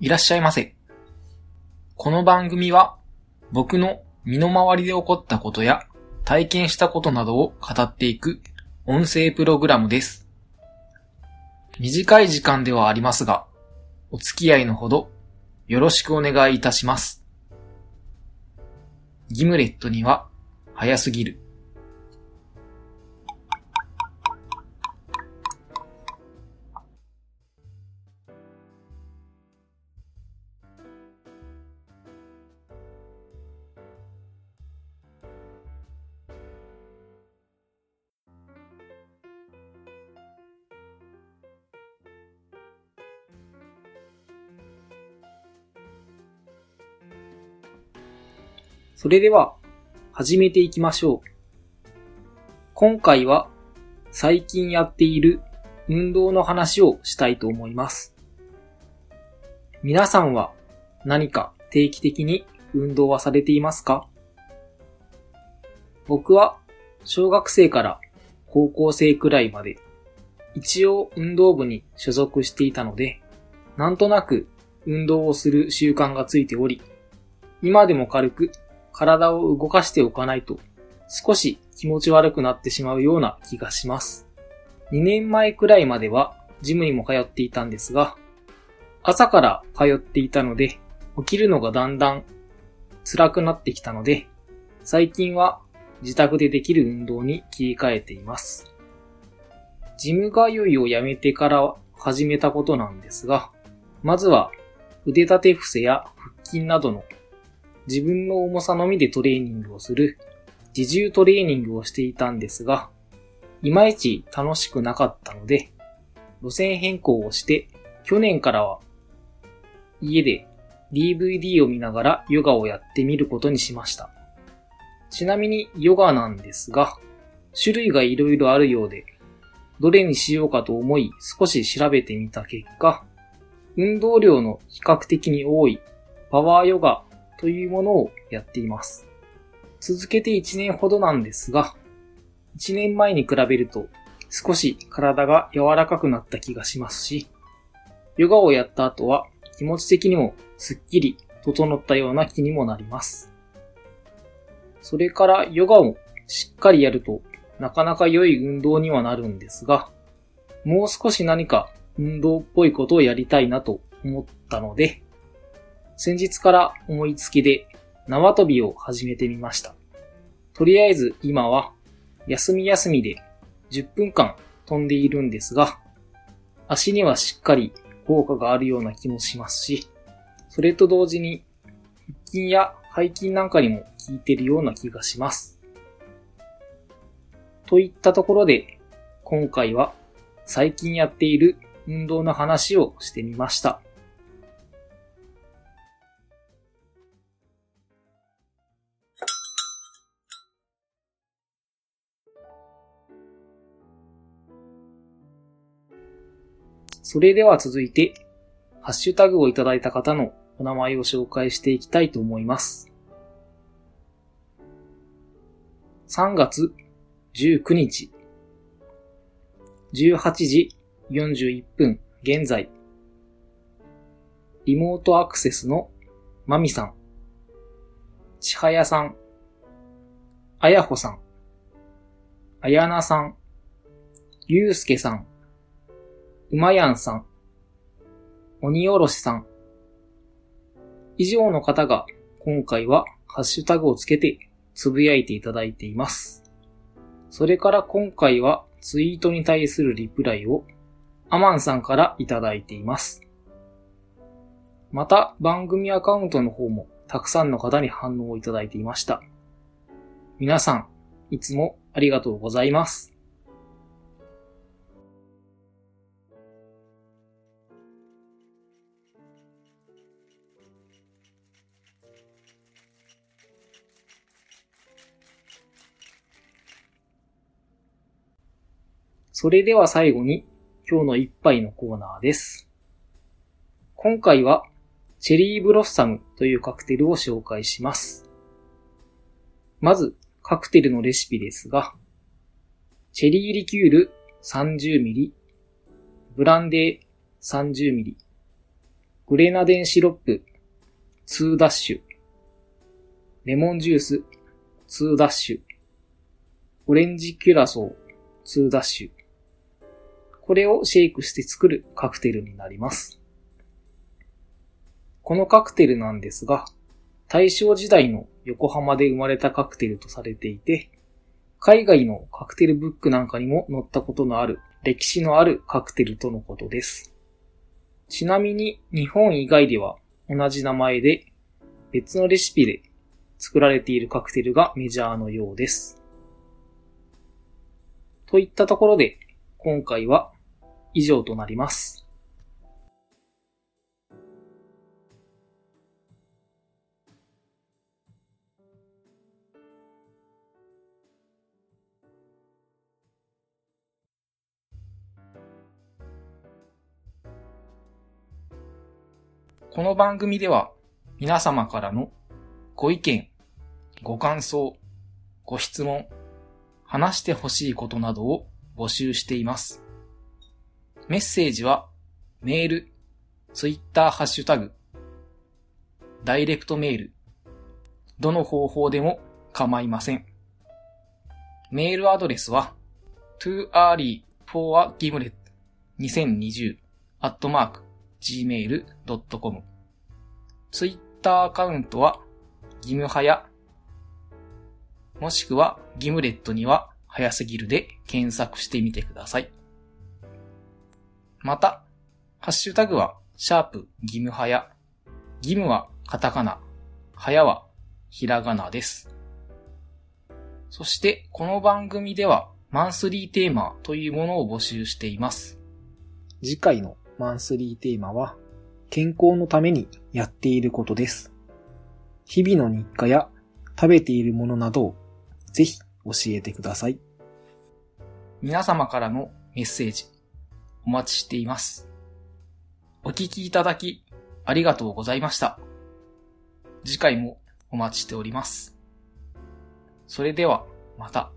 いらっしゃいませ。この番組は僕の身の回りで起こったことや体験したことなどを語っていく音声プログラムです。短い時間ではありますが、お付き合いのほどよろしくお願いいたします。ギムレットには早すぎる。それでは、始めていきましょう。今回は、最近やっている運動の話をしたいと思います。皆さんは何か定期的に運動はされていますか？僕は小学生から高校生くらいまで一応運動部に所属していたので、なんとなく運動をする習慣がついており、今でも軽く体を動かしておかないと少し気持ち悪くなってしまうような気がします。2年前くらいまではジムにも通っていたんですが、朝から通っていたので起きるのがだんだん辛くなってきたので、最近は自宅でできる運動に切り替えています。ジム通いをやめてから始めたことなんですが、まずは腕立て伏せや腹筋などの自分の重さのみでトレーニングをする自重トレーニングをしていたんですが、いまいち楽しくなかったので、路線変更をして、去年からは家で DVD を見ながらヨガをやってみることにしました。ちなみにヨガなんですが、種類が色々あるようで、どれにしようかと思い少し調べてみた結果、運動量の比較的に多いパワーヨガというものをやっています。続けて1年ほどなんですが、1年前に比べると少し体が柔らかくなった気がしますし、ヨガをやった後は気持ち的にもすっきり整ったような気にもなります。それからヨガをしっかりやるとなかなか良い運動にはなるんですが、もう少し何か運動っぽいことをやりたいなと思ったので、先日から思いつきで縄跳びを始めてみました。とりあえず今は休み休みで10分間飛んでいるんですが、足にはしっかり効果があるような気もしますし、それと同時に腹筋や背筋なんかにも効いてるような気がします。といったところで、今回は最近やっている運動の話をしてみました。それでは続いて、ハッシュタグをいただいた方のお名前を紹介していきたいと思います。3月19日、18時41分現在、リモートアクセスのまみさん、ちはやさん、あやほさん、あやなさん、ゆうすけさん、うまやんさん、鬼おろしさん。以上の方が今回はハッシュタグをつけてつぶやいていただいています。それから今回はツイートに対するリプライをアマンさんからいただいています。また番組アカウントの方もたくさんの方に反応をいただいていました。皆さん、いつもありがとうございます。それでは最後に今日の一杯のコーナーです。今回はチェリーブロッサムというカクテルを紹介します。まずカクテルのレシピですが、チェリーリキュール 30ml、ブランデー 30ml、グレナデンシロップ2ダッシュ、レモンジュース2ダッシュ、オレンジキュラソー2ダッシュ。これをシェイクして作るカクテルになります。このカクテルなんですが、大正時代の横浜で生まれたカクテルとされていて、海外のカクテルブックなんかにも載ったことのある歴史のあるカクテルとのことです。ちなみに日本以外では同じ名前で別のレシピで作られているカクテルがメジャーのようです。といったところで今回は以上となります。この番組では皆様からのご意見、ご感想、ご質問、話してほしいことなどを募集しています。メッセージはメール、ツイッターハッシュタグ、ダイレクトメール、どの方法でも構いません。メールアドレスは too early for a gimlet 2020 at mark gmail.com ツイッターアカウントは、ギムハヤ、もしくはギムレットには早すぎるで検索してみてください。また、ハッシュタグは、シャープギムハヤ。ギムはカタカナ、ハヤはひらがなです。そして、この番組では、マンスリーテーマというものを募集しています。次回のマンスリーテーマは、健康のためにやっていることです。日々の日課や食べているものなどをぜひ教えてください。皆様からのメッセージお待ちしています。お聞きいただきありがとうございました。次回もお待ちしております。それではまた。